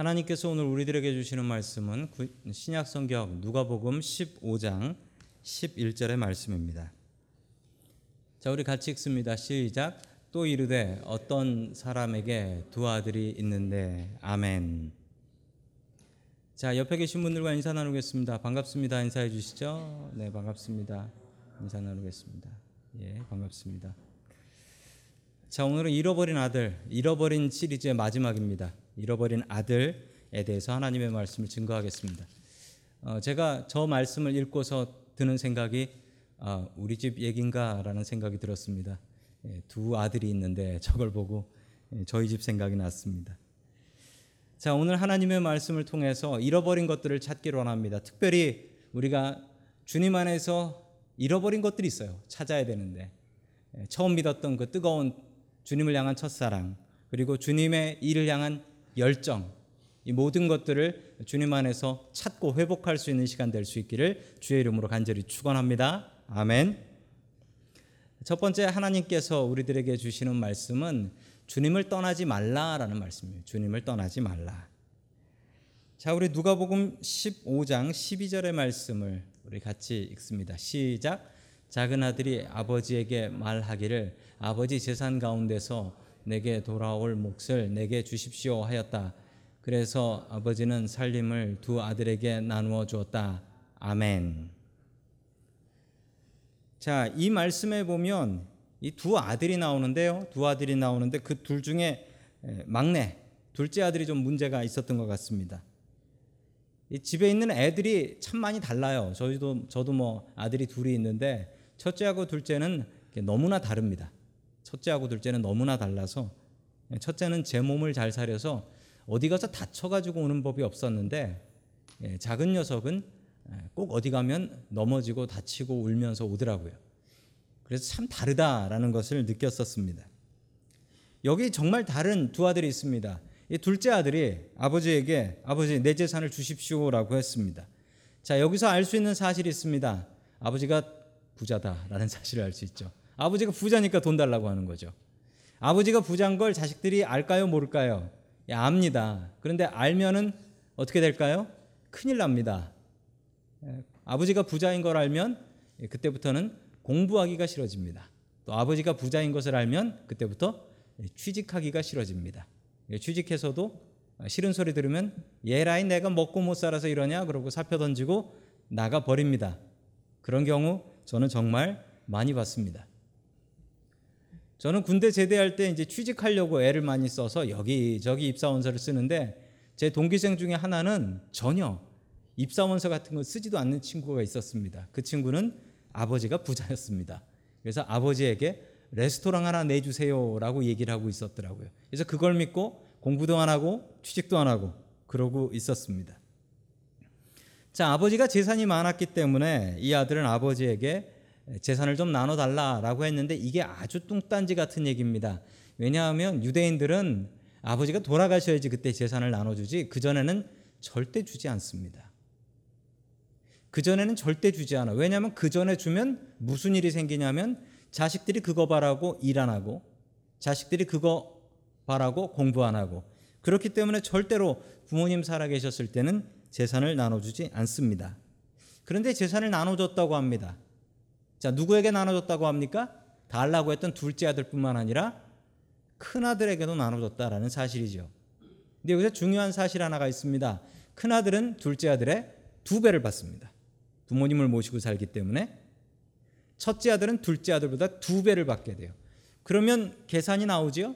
하나님께서 오늘 우리들에게 주시는 말씀은 신약 성경 누가복음 15장 11절의 말씀입니다. 자, 우리 같이 읽습니다. 시작. 또 이르되 어떤 사람에게 두 아들이 있는데 아멘. 자, 옆에 계신 분들과 인사 나누겠습니다. 반갑습니다. 인사해 주시죠. 네, 반갑습니다. 인사 나누겠습니다. 예, 반갑습니다. 자, 오늘은 잃어버린 아들, 잃어버린 시리즈의 마지막입니다. 잃어버린 아들에 대해서 하나님의 말씀을 증거하겠습니다. 어, 제가 저 말씀을 읽고서 드는 생각이 아, 우리 집 얘긴가라는 생각이 들었습니다. 예, 두 아들이 있는데 저걸 보고 예, 저희 집 생각이 났습니다. 자, 오늘 하나님의 말씀을 통해서 잃어버린 것들을 찾기를 원합니다. 특별히 우리가 주님 안에서 잃어버린 것들이 있어요. 찾아야 되는데. 예, 처음 믿었던 그 뜨거운 주님을 향한 첫사랑, 그리고 주님의 일을 향한 열정, 이 모든 것들을 주님 안에서 찾고 회복할 수 있는 시간 될 수 있기를 주의 이름으로 간절히 축원합니다. 아멘. 첫 번째 하나님께서 우리들에게 주시는 말씀은 주님을 떠나지 말라라는 말씀이에요. 주님을 떠나지 말라. 자, 우리 누가복음 15장 12절의 말씀을 우리 같이 읽습니다. 시작. 작은 아들이 아버지에게 말하기를 아버지 재산 가운데서 내게 돌아올 몫을 내게 주십시오 하였다. 그래서 아버지는 살림을 두 아들에게 나누어 주었다. 아멘. 자, 이 말씀에 보면 이 두 아들이 나오는데요. 두 아들이 나오는데 그 둘 중에 막내, 둘째 아들이 좀 문제가 있었던 것 같습니다. 집에 있는 애들이 참 많이 달라요. 저희도 저도 뭐 아들이 둘이 있는데 첫째하고 둘째는 너무나 다릅니다. 첫째하고 둘째는 너무나 달라서 첫째는 제 몸을 잘 사려서 어디 가서 다쳐가지고 오는 법이 없었는데 예, 작은 녀석은 예, 꼭 어디 가면 넘어지고 다치고 울면서 오더라고요. 그래서 참 다르다라는 것을 느꼈었습니다. 여기 정말 다른 두 아들이 있습니다. 이 둘째 아들이 아버지에게 아버지 내 재산을 주십시오라고 했습니다. 자 여기서 알 수 있는 사실이 있습니다. 아버지가 부자다라는 사실을 알 수 있죠. 아버지가 부자니까 돈 달라고 하는 거죠. 아버지가 부자인 걸 자식들이 알까요, 모를까요? 예, 압니다. 그런데 알면은 어떻게 될까요? 큰일 납니다. 예, 아버지가 부자인 걸 알면 예, 그때부터는 공부하기가 싫어집니다. 또 아버지가 부자인 것을 알면 그때부터 취직하기가 싫어집니다. 취직해서도 싫은 소리 들으면 얘라이 내가 먹고 못 살아서 이러냐 그러고 사표 던지고 나가 버립니다. 그런 경우 저는 정말 많이 봤습니다. 저는 군대 제대할 때 이제 취직하려고 애를 많이 써서 여기저기 입사원서를 쓰는데 제 동기생 중에 하나는 전혀 입사원서 같은 거 쓰지도 않는 친구가 있었습니다. 그 친구는 아버지가 부자였습니다. 그래서 아버지에게 레스토랑 하나 내주세요라고 얘기를 하고 있었더라고요. 그래서 그걸 믿고 공부도 안 하고 취직도 안 하고 그러고 있었습니다. 자, 아버지가 재산이 많았기 때문에 이 아들은 아버지에게 재산을 좀 나눠달라라고 했는데 이게 아주 뚱딴지 같은 얘기입니다. 왜냐하면 유대인들은 아버지가 돌아가셔야지 그때 재산을 나눠주지 그전에는 절대 주지 않습니다. 그전에는 절대 주지 않아. 왜냐하면 그전에 주면 무슨 일이 생기냐면 자식들이 그거 바라고 일 안 하고 자식들이 그거 바라고 공부 안 하고 그렇기 때문에 절대로 부모님 살아계셨을 때는 재산을 나눠주지 않습니다. 그런데 재산을 나눠줬다고 합니다. 자, 누구에게 나눠줬다고 합니까? 달라고 했던 둘째 아들뿐만 아니라 큰 아들에게도 나눠줬다라는 사실이죠. 근데 여기서 중요한 사실 하나가 있습니다. 큰 아들은 둘째 아들의 두 배를 받습니다. 부모님을 모시고 살기 때문에 첫째 아들은 둘째 아들보다 두 배를 받게 돼요. 그러면 계산이 나오지요?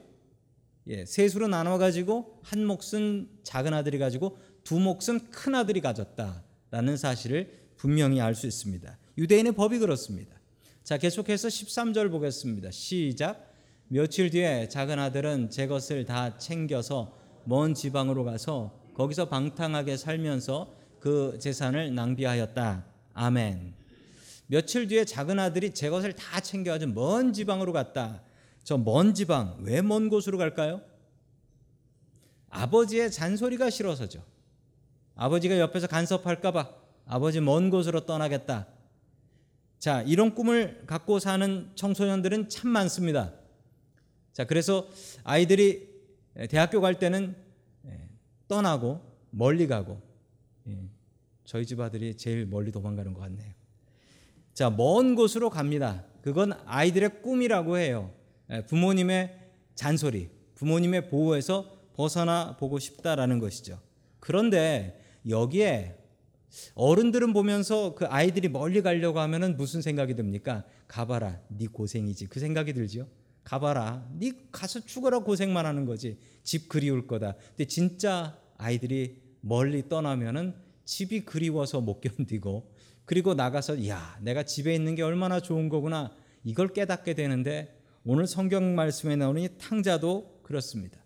예, 셋으로 나눠 가지고 한 몫은 작은 아들이 가지고 두 몫은 큰 아들이 가졌다라는 사실을 분명히 알 수 있습니다. 유대인의 법이 그렇습니다. 자, 계속해서 13절 보겠습니다. 시작. 며칠 뒤에 작은 아들은 제 것을 다 챙겨서 먼 지방으로 가서 거기서 방탕하게 살면서 그 재산을 낭비하였다. 아멘. 며칠 뒤에 작은 아들이 제 것을 다 챙겨가지고 먼 지방으로 갔다. 저 먼 지방, 왜 먼 곳으로 갈까요? 아버지의 잔소리가 싫어서죠. 아버지가 옆에서 간섭할까봐 아버지 먼 곳으로 떠나겠다. 자, 이런 꿈을 갖고 사는 청소년들은 참 많습니다. 자, 그래서 아이들이 대학교 갈 때는 떠나고 멀리 가고 예, 저희 집 아들이 제일 멀리 도망가는 것 같네요. 자, 먼 곳으로 갑니다. 그건 아이들의 꿈이라고 해요. 예, 부모님의 잔소리, 부모님의 보호에서 벗어나 보고 싶다라는 것이죠. 그런데 여기에 어른들은 보면서 그 아이들이 멀리 가려고 하면은 무슨 생각이 듭니까? 가봐라, 네 고생이지. 그 생각이 들지요. 가봐라, 네 가서 죽어라 고생만 하는 거지. 집 그리울 거다. 근데 진짜 아이들이 멀리 떠나면은 집이 그리워서 못 견디고 그리고 나가서 야, 내가 집에 있는 게 얼마나 좋은 거구나. 이걸 깨닫게 되는데 오늘 성경 말씀에 나오는 이 탕자도 그렇습니다.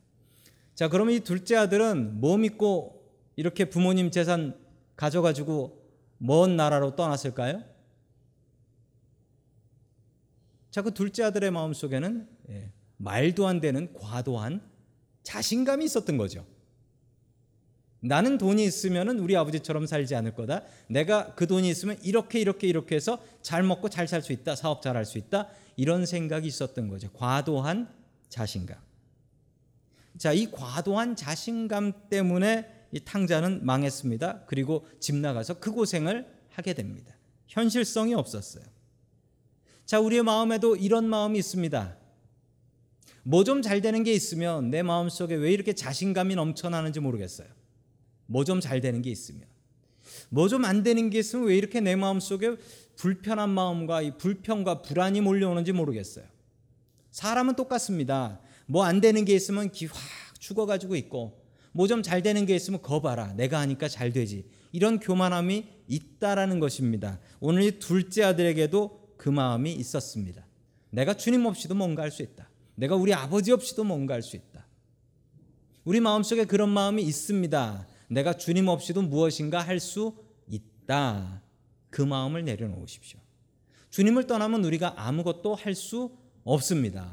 자, 그러면 이 둘째 아들은 뭐 믿고 이렇게 부모님 재산 가져가지고 먼 나라로 떠났을까요? 자, 그 둘째 아들의 마음 속에는 예, 말도 안 되는 과도한 자신감이 있었던 거죠. 나는 돈이 있으면은 우리 아버지처럼 살지 않을 거다. 내가 그 돈이 있으면 이렇게 이렇게 이렇게 해서 잘 먹고 잘 살 수 있다. 사업 잘 할 수 있다. 이런 생각이 있었던 거죠. 과도한 자신감. 자, 이 과도한 자신감 때문에 이 탕자는 망했습니다. 그리고 집 나가서 그 고생을 하게 됩니다. 현실성이 없었어요. 자, 우리의 마음에도 이런 마음이 있습니다. 뭐 좀 잘 되는 게 있으면 내 마음 속에 왜 이렇게 자신감이 넘쳐나는지 모르겠어요. 뭐 좀 잘 되는 게 있으면. 뭐 좀 안 되는 게 있으면 왜 이렇게 내 마음 속에 불편한 마음과 이 불평과 불안이 몰려오는지 모르겠어요. 사람은 똑같습니다. 뭐 안 되는 게 있으면 기확 죽어가지고 있고, 뭐 좀 잘 되는 게 있으면 거 봐라. 내가 하니까 잘 되지. 이런 교만함이 있다라는 것입니다. 오늘 이 둘째 아들에게도 그 마음이 있었습니다. 내가 주님 없이도 뭔가 할 수 있다. 내가 우리 아버지 없이도 뭔가 할 수 있다. 우리 마음속에 그런 마음이 있습니다. 내가 주님 없이도 무엇인가 할 수 있다. 그 마음을 내려놓으십시오. 주님을 떠나면 우리가 아무것도 할 수 없습니다.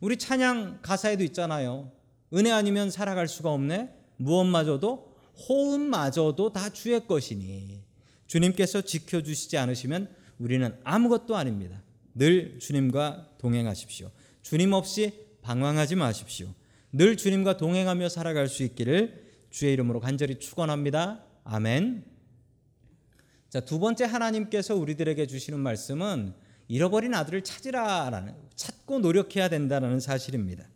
우리 찬양 가사에도 있잖아요. 은혜 아니면 살아갈 수가 없네. 무엇마저도 호흡마저도 다 주의 것이니 주님께서 지켜 주시지 않으시면 우리는 아무것도 아닙니다. 늘 주님과 동행하십시오. 주님 없이 방황하지 마십시오. 늘 주님과 동행하며 살아갈 수 있기를 주의 이름으로 간절히 축원합니다. 아멘. 자, 두 번째 하나님께서 우리들에게 주시는 말씀은 잃어버린 아들을 찾으라라는 찾고 노력해야 된다는 사실입니다.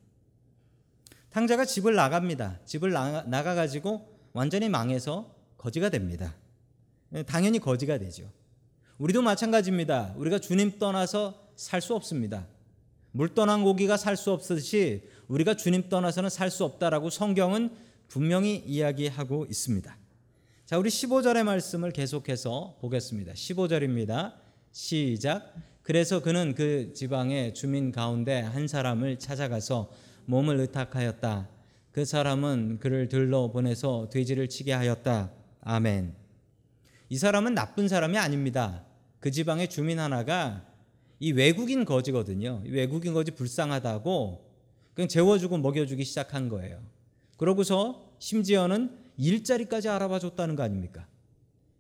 탕자가 집을 나갑니다. 집을 나가 가지고 완전히 망해서 거지가 됩니다. 당연히 거지가 되죠. 우리도 마찬가지입니다. 우리가 주님 떠나서 살 수 없습니다. 물 떠난 고기가 살 수 없듯이 우리가 주님 떠나서는 살 수 없다라고 성경은 분명히 이야기하고 있습니다. 자, 우리 15절의 말씀을 계속해서 보겠습니다. 15절입니다. 시작. 그래서 그는 그 지방의 주민 가운데 한 사람을 찾아가서 몸을 의탁하였다. 그 사람은 그를 들러 보내서 돼지를 치게 하였다. 아멘. 이 사람은 나쁜 사람이 아닙니다. 그 지방의 주민 하나가 이 외국인 거지거든요. 외국인 거지 불쌍하다고 그냥 재워주고 먹여주기 시작한 거예요. 그러고서 심지어는 일자리까지 알아봐 줬다는 거 아닙니까?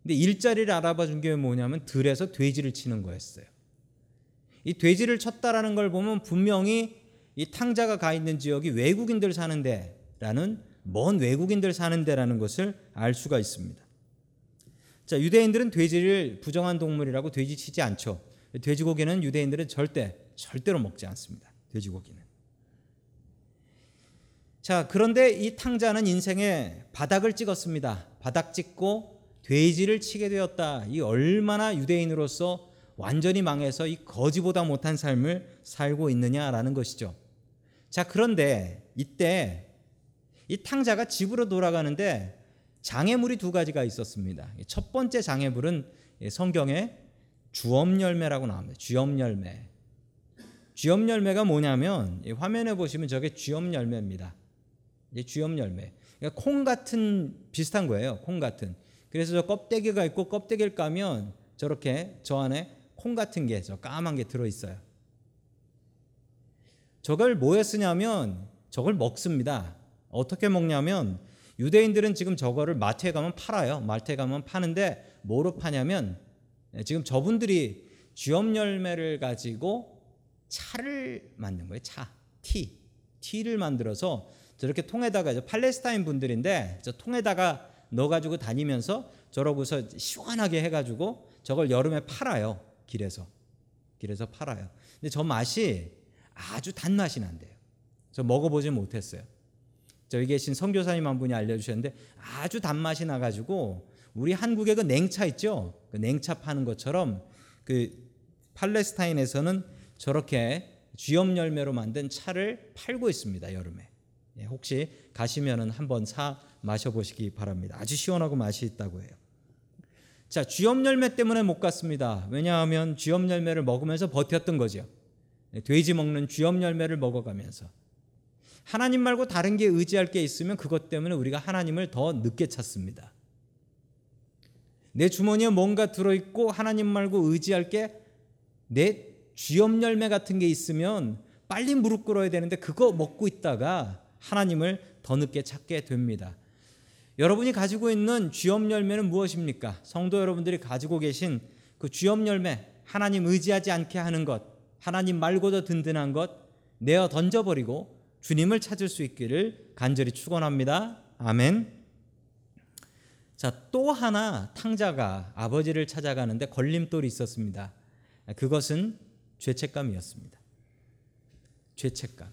근데 일자리를 알아봐 준 게 뭐냐면 들에서 돼지를 치는 거였어요. 이 돼지를 쳤다라는 걸 보면 분명히 이 탕자가 가 있는 지역이 외국인들 사는 데라는 먼 외국인들 사는 데라는 것을 알 수가 있습니다. 자, 유대인들은 돼지를 부정한 동물이라고 돼지 치지 않죠. 돼지고기는 유대인들은 절대 절대로 먹지 않습니다. 돼지고기는. 자, 그런데 이 탕자는 인생의 바닥을 찍었습니다. 바닥 찍고 돼지를 치게 되었다. 이 얼마나 유대인으로서 완전히 망해서 이 거지보다 못한 삶을 살고 있느냐라는 것이죠. 자, 그런데 이때 이 탕자가 집으로 돌아가는데 장애물이 두 가지가 있었습니다. 첫 번째 장애물은 성경에 주엄 열매라고 나옵니다. 주엄 열매. 주엄 열매가 뭐냐면 화면에 보시면 저게 주엄 열매입니다. 이제 주엄 열매. 그러니까 콩 같은 비슷한 거예요. 콩 같은. 그래서 저 껍데기가 있고 껍데기를 까면 저렇게 저 안에 콩 같은 게 저 까만 게 들어 있어요. 저걸 뭐에 쓰냐면 저걸 먹습니다. 어떻게 먹냐면 유대인들은 지금 저거를 마트에 가면 팔아요. 마트에 가면 파는데 뭐로 파냐면 네, 지금 저분들이 쥐엄 열매를 가지고 차를 만든 거예요. 차, 티, 티를 만들어서 저렇게 통에다가 저 팔레스타인 분들인데 저 통에다가 넣어가지고 다니면서 저러고서 시원하게 해가지고 저걸 여름에 팔아요 길에서 길에서 팔아요. 근데 저 맛이 아주 단 맛이 난대요. 저 먹어보지 못했어요. 저기 계신 선교사님 한 분이 알려주셨는데 아주 단맛이 나가지고 우리 한국의 그 냉차 있죠? 그 냉차 파는 것처럼 그 팔레스타인에서는 저렇게 쥐염 열매로 만든 차를 팔고 있습니다 여름에. 예, 혹시 가시면은 한번 사 마셔보시기 바랍니다. 아주 시원하고 맛이 있다고 해요. 자, 쥐염 열매 때문에 못 갔습니다. 왜냐하면 쥐염 열매를 먹으면서 버텼던 거죠. 예, 돼지 먹는 쥐염 열매를 먹어가면서 하나님 말고 다른 게 의지할 게 있으면 그것 때문에 우리가 하나님을 더 늦게 찾습니다. 내 주머니에 뭔가 들어있고 하나님 말고 의지할 게 내 쥐염 열매 같은 게 있으면 빨리 무릎 꿇어야 되는데 그거 먹고 있다가 하나님을 더 늦게 찾게 됩니다. 여러분이 가지고 있는 쥐염 열매는 무엇입니까? 성도 여러분들이 가지고 계신 그 쥐염 열매, 하나님 의지하지 않게 하는 것, 하나님 말고도 든든한 것 내어 던져버리고 주님을 찾을 수 있기를 간절히 축원합니다. 아멘. 자, 또 하나 탕자가 아버지를 찾아가는데 걸림돌이 있었습니다. 그것은 죄책감이었습니다. 죄책감.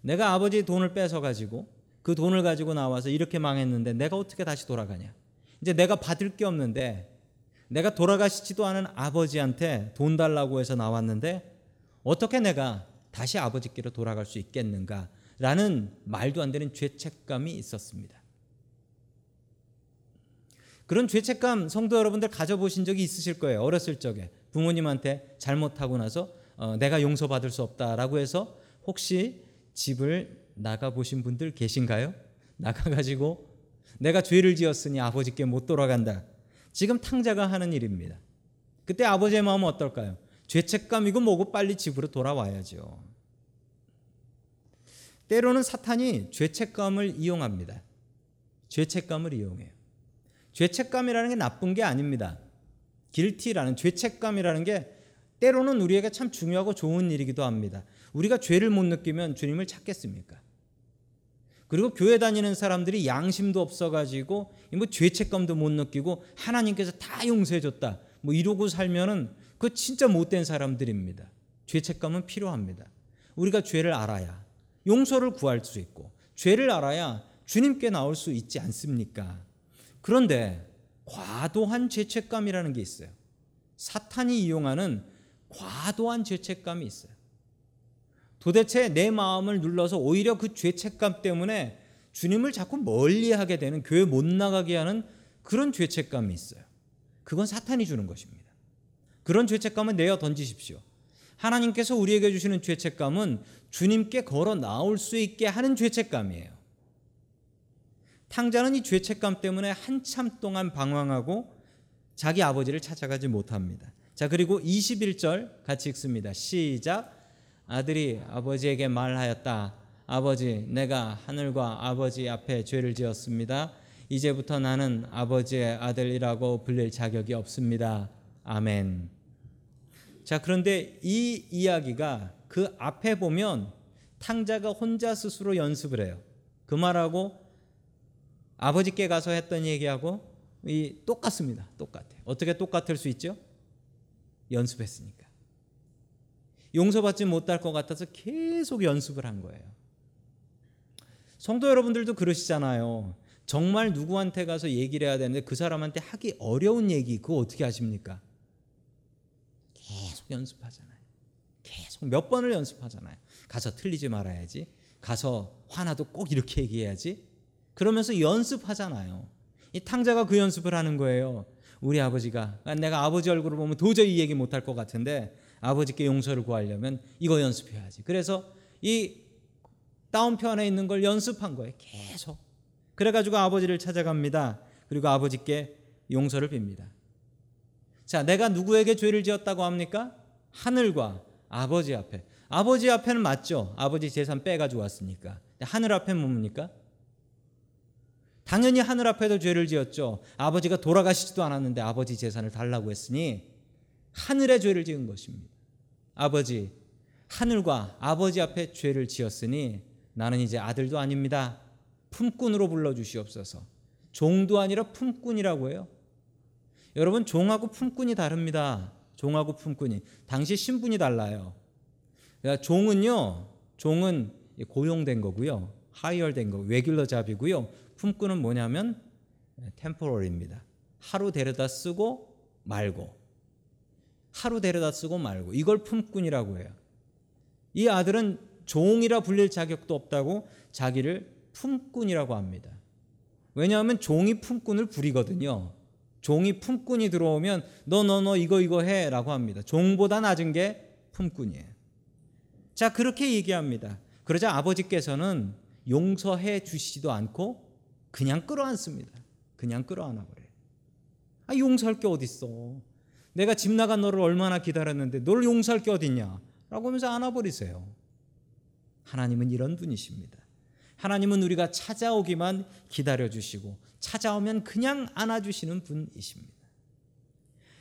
내가 아버지 돈을 뺏어 가지고 그 돈을 가지고 나와서 이렇게 망했는데 내가 어떻게 다시 돌아가냐? 이제 내가 받을 게 없는데 내가 돌아가시지도 않은 아버지한테 돈 달라고 해서 나왔는데 어떻게 내가 다시 아버지께로 돌아갈 수 있겠는가? 라는 말도 안 되는 죄책감이 있었습니다. 그런 죄책감 성도 여러분들 가져보신 적이 있으실 거예요. 어렸을 적에 부모님한테 잘못하고 나서 어, 내가 용서받을 수 없다라고 해서 혹시 집을 나가 보신 분들 계신가요? 나가 가지고 내가 죄를 지었으니 아버지께 못 돌아간다. 지금 탕자가 하는 일입니다. 그때 아버지의 마음은 어떨까요? 죄책감이고 뭐고 빨리 집으로 돌아와야죠. 때로는 사탄이 죄책감을 이용합니다. 죄책감을 이용해요. 죄책감이라는 게 나쁜 게 아닙니다. 길티라는 죄책감이라는 게 때로는 우리에게 참 중요하고 좋은 일이기도 합니다. 우리가 죄를 못 느끼면 주님을 찾겠습니까? 그리고 교회 다니는 사람들이 양심도 없어가지고 뭐 죄책감도 못 느끼고 하나님께서 다 용서해줬다. 뭐 이러고 살면은 그 진짜 못된 사람들입니다. 죄책감은 필요합니다. 우리가 죄를 알아야 용서를 구할 수 있고 죄를 알아야 주님께 나올 수 있지 않습니까? 그런데 과도한 죄책감이라는 게 있어요. 사탄이 이용하는 과도한 죄책감이 있어요. 도대체 내 마음을 눌러서 오히려 그 죄책감 때문에 주님을 자꾸 멀리하게 되는 교회 못 나가게 하는 그런 죄책감이 있어요. 그건 사탄이 주는 것입니다. 그런 죄책감은 내어 던지십시오. 하나님께서 우리에게 주시는 죄책감은 주님께 걸어 나올 수 있게 하는 죄책감이에요. 탕자는 이 죄책감 때문에 한참 동안 방황하고 자기 아버지를 찾아가지 못합니다. 자, 그리고 21절 같이 읽습니다. 시작. 아들이 아버지에게 말하였다. 아버지, 내가 하늘과 아버지 앞에 죄를 지었습니다. 이제부터 나는 아버지의 아들이라고 불릴 자격이 없습니다. 아멘. 자, 그런데 이 이야기가 그 앞에 보면 탕자가 혼자 스스로 연습을 해요. 그 말하고 아버지께 가서 했던 얘기하고 이 똑같습니다. 똑같아요. 어떻게 똑같을 수 있죠? 연습했으니까. 용서받지 못할 것 같아서 계속 연습을 한 거예요. 성도 여러분들도 그러시잖아요. 정말 누구한테 가서 얘기를 해야 되는데 그 사람한테 하기 어려운 얘기 그거 어떻게 하십니까? 계속 연습하잖아요. 계속 몇 번을 연습하잖아요. 가서 틀리지 말아야지. 가서 화나도 꼭 이렇게 얘기해야지. 그러면서 연습하잖아요. 이 탕자가 그 연습을 하는 거예요. 우리 아버지가 내가 아버지 얼굴을 보면 도저히 얘기 못 할 것 같은데 아버지께 용서를 구하려면 이거 연습해야지. 그래서 이 다운편에 있는 걸 연습한 거예요. 계속. 그래가지고 아버지를 찾아갑니다. 그리고 아버지께 용서를 빕니다. 자, 내가 누구에게 죄를 지었다고 합니까? 하늘과 아버지 앞에. 아버지 앞에는 맞죠. 아버지 재산 빼가지고 왔으니까. 하늘 앞에 뭡니까? 당연히 하늘 앞에도 죄를 지었죠. 아버지가 돌아가시지도 않았는데 아버지 재산을 달라고 했으니 하늘에 죄를 지은 것입니다. 아버지, 하늘과 아버지 앞에 죄를 지었으니 나는 이제 아들도 아닙니다. 품꾼으로 불러 주시옵소서. 종도 아니라 품꾼이라고 해요. 여러분 종하고 품꾼이 다릅니다. 종하고 품꾼이 당시 신분이 달라요. 그러니까 종은요. 종은 고용된 거고요. 하이얼된 거, 레귤러 잡이고요. 품꾼은 뭐냐면 템포럴입니다. 하루 데려다 쓰고 말고 하루 데려다 쓰고 말고 이걸 품꾼이라고 해요. 이 아들은 종이라 불릴 자격도 없다고 자기를 품꾼이라고 합니다. 왜냐하면 종이 품꾼을 부리거든요. 종이 품꾼이 들어오면 너너 너 이거 이거 해라고 합니다. 종보다 낮은 게 품꾼이에요. 자 그렇게 얘기합니다. 그러자 아버지께서는 용서해 주시지도 않고 그냥 끌어안습니다. 그냥 끌어안아 버려요. 아 용서할 게 어딨어? 내가 집 나간 너를 얼마나 기다렸는데 널 용서할 게 어딨냐? 라고 하면서 안아버리세요. 하나님은 이런 분이십니다. 하나님은 우리가 찾아오기만 기다려주시고 찾아오면 그냥 안아주시는 분이십니다.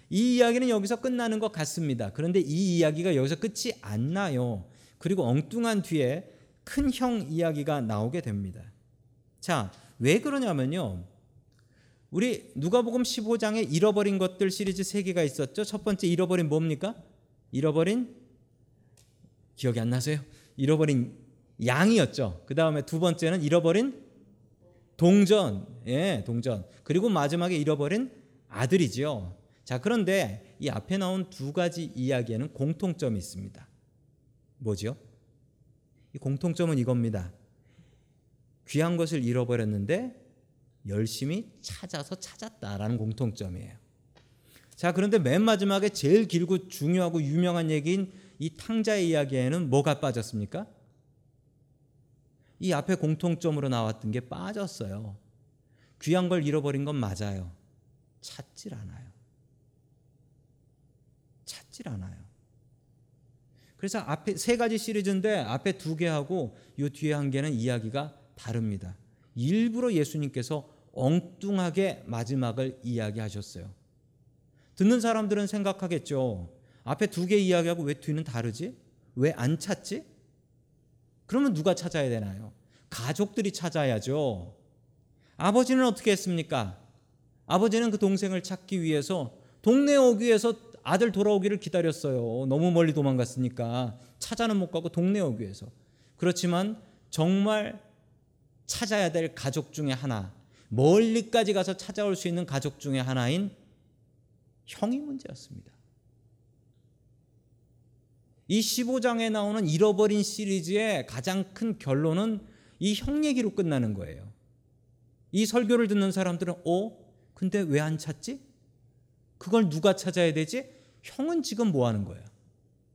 이 이야기는 여기서 끝나는 것 같습니다. 그런데 이 이야기가 여기서 끝이 안 나요. 그리고 엉뚱한 뒤에 큰 형 이야기가 나오게 됩니다. 자, 왜 그러냐면요. 우리 누가복음 15장에 잃어버린 것들 시리즈 세 개가 있었죠. 첫 번째 잃어버린 뭡니까? 잃어버린 기억이 안 나세요? 잃어버린 양이었죠. 그 다음에 두 번째는 잃어버린 동전, 예, 동전. 그리고 마지막에 잃어버린 아들이지요. 자, 그런데 이 앞에 나온 두 가지 이야기에는 공통점이 있습니다. 뭐지요? 이 공통점은 이겁니다. 귀한 것을 잃어버렸는데 열심히 찾아서 찾았다라는 공통점이에요. 자, 그런데 맨 마지막에 제일 길고 중요하고 유명한 얘기인 이 탕자의 이야기에는 뭐가 빠졌습니까? 이 앞에 공통점으로 나왔던 게 빠졌어요. 귀한 걸 잃어버린 건 맞아요. 찾질 않아요. 찾질 않아요. 그래서 앞에 세 가지 시리즈인데 앞에 두 개하고 이 뒤에 한 개는 이야기가 다릅니다. 일부러 예수님께서 엉뚱하게 마지막을 이야기하셨어요. 듣는 사람들은 생각하겠죠. 앞에 두 개 이야기하고 왜 뒤는 다르지? 왜 안 찾지? 그러면 누가 찾아야 되나요? 가족들이 찾아야죠. 아버지는 어떻게 했습니까? 아버지는 그 동생을 찾기 위해서 동네 오기 위해서 아들 돌아오기를 기다렸어요. 너무 멀리 도망갔으니까 찾아는 못 가고 동네 오기 위해서. 그렇지만 정말 찾아야 될 가족 중에 하나, 멀리까지 가서 찾아올 수 있는 가족 중에 하나인 형이 문제였습니다. 이 15장에 나오는 잃어버린 시리즈의 가장 큰 결론은 이 형 얘기로 끝나는 거예요. 이 설교를 듣는 사람들은 어? 근데 왜 안 찾지? 그걸 누가 찾아야 되지? 형은 지금 뭐 하는 거야?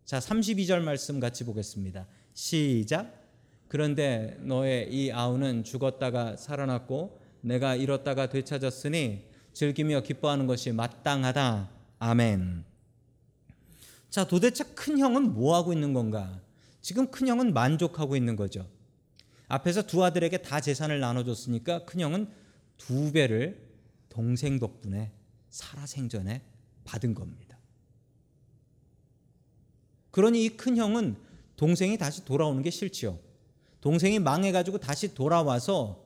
자, 32절 말씀 같이 보겠습니다. 시작. 그런데 너의 이 아우는 죽었다가 살아났고 내가 잃었다가 되찾았으니 즐기며 기뻐하는 것이 마땅하다. 아멘. 자, 도대체 큰 형은 뭐 하고 있는 건가? 지금 큰 형은 만족하고 있는 거죠. 앞에서 두 아들에게 다 재산을 나눠줬으니까 큰 형은 두 배를 동생 덕분에 살아생전에 받은 겁니다. 그러니 이 큰 형은 동생이 다시 돌아오는 게 싫지요. 동생이 망해가지고 다시 돌아와서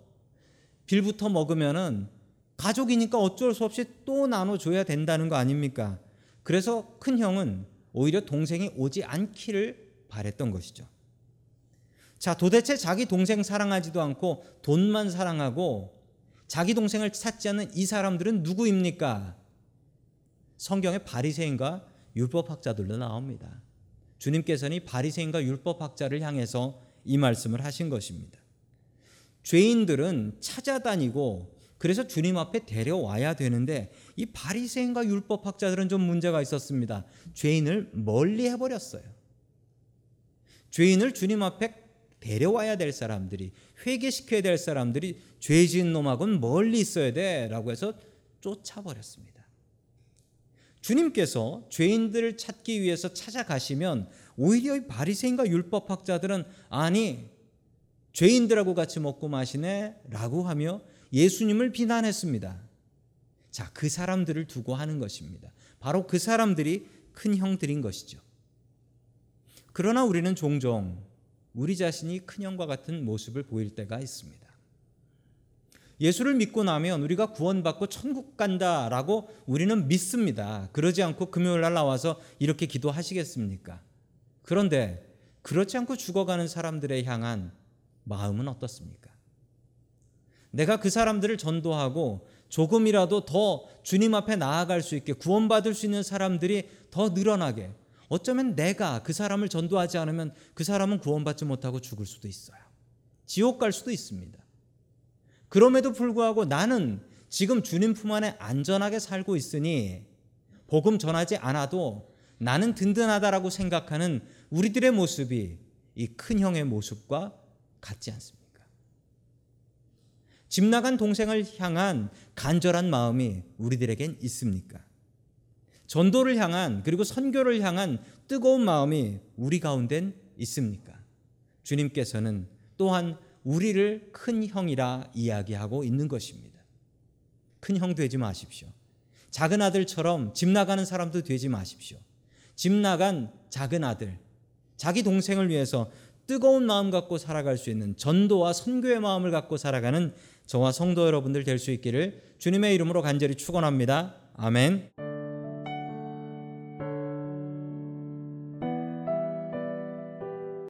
빌부터 먹으면은 가족이니까 어쩔 수 없이 또 나눠줘야 된다는 거 아닙니까? 그래서 큰 형은 오히려 동생이 오지 않기를 바랬던 것이죠. 자, 도대체 자기 동생 사랑하지도 않고 돈만 사랑하고 자기 동생을 찾지 않는 이 사람들은 누구입니까? 성경에 바리새인과 율법학자들로 나옵니다. 주님께서는 바리새인과 율법학자를 향해서 이 말씀을 하신 것입니다. 죄인들은 찾아다니고 그래서 주님 앞에 데려와야 되는데 이 바리새인과 율법 학자들은 좀 문제가 있었습니다. 죄인을 멀리 해 버렸어요. 죄인을 주님 앞에 데려와야 될 사람들이 회개시켜야 될 사람들이 죄진 놈하고는 멀리 있어야 돼라고 해서 쫓아 버렸습니다. 주님께서 죄인들을 찾기 위해서 찾아가시면 오히려 이 바리새인과 율법 학자들은 아니 죄인들하고 같이 먹고 마시네라고 하며 예수님을 비난했습니다. 자, 그 사람들을 두고 하는 것입니다. 바로 그 사람들이 큰 형들인 것이죠. 그러나 우리는 종종 우리 자신이 큰 형과 같은 모습을 보일 때가 있습니다. 예수를 믿고 나면 우리가 구원받고 천국 간다라고 우리는 믿습니다. 그러지 않고 금요일 날 나와서 이렇게 기도하시겠습니까? 그런데 그렇지 않고 죽어가는 사람들에 향한 마음은 어떻습니까? 내가 그 사람들을 전도하고 조금이라도 더 주님 앞에 나아갈 수 있게 구원받을 수 있는 사람들이 더 늘어나게 어쩌면 내가 그 사람을 전도하지 않으면 그 사람은 구원받지 못하고 죽을 수도 있어요. 지옥 갈 수도 있습니다. 그럼에도 불구하고 나는 지금 주님 품 안에 안전하게 살고 있으니 복음 전하지 않아도 나는 든든하다라고 생각하는 우리들의 모습이 이 큰 형의 모습과 같지 않습니까? 집 나간 동생을 향한 간절한 마음이 우리들에겐 있습니까? 전도를 향한 그리고 선교를 향한 뜨거운 마음이 우리 가운데는 있습니까? 주님께서는 또한 우리를 큰 형이라 이야기하고 있는 것입니다. 큰 형 되지 마십시오. 작은 아들처럼 집 나가는 사람도 되지 마십시오. 집 나간 작은 아들, 자기 동생을 위해서 뜨거운 마음 갖고 살아갈 수 있는 전도와 선교의 마음을 갖고 살아가는 저와 성도 여러분들 될 수 있기를 주님의 이름으로 간절히 축원합니다. 아멘.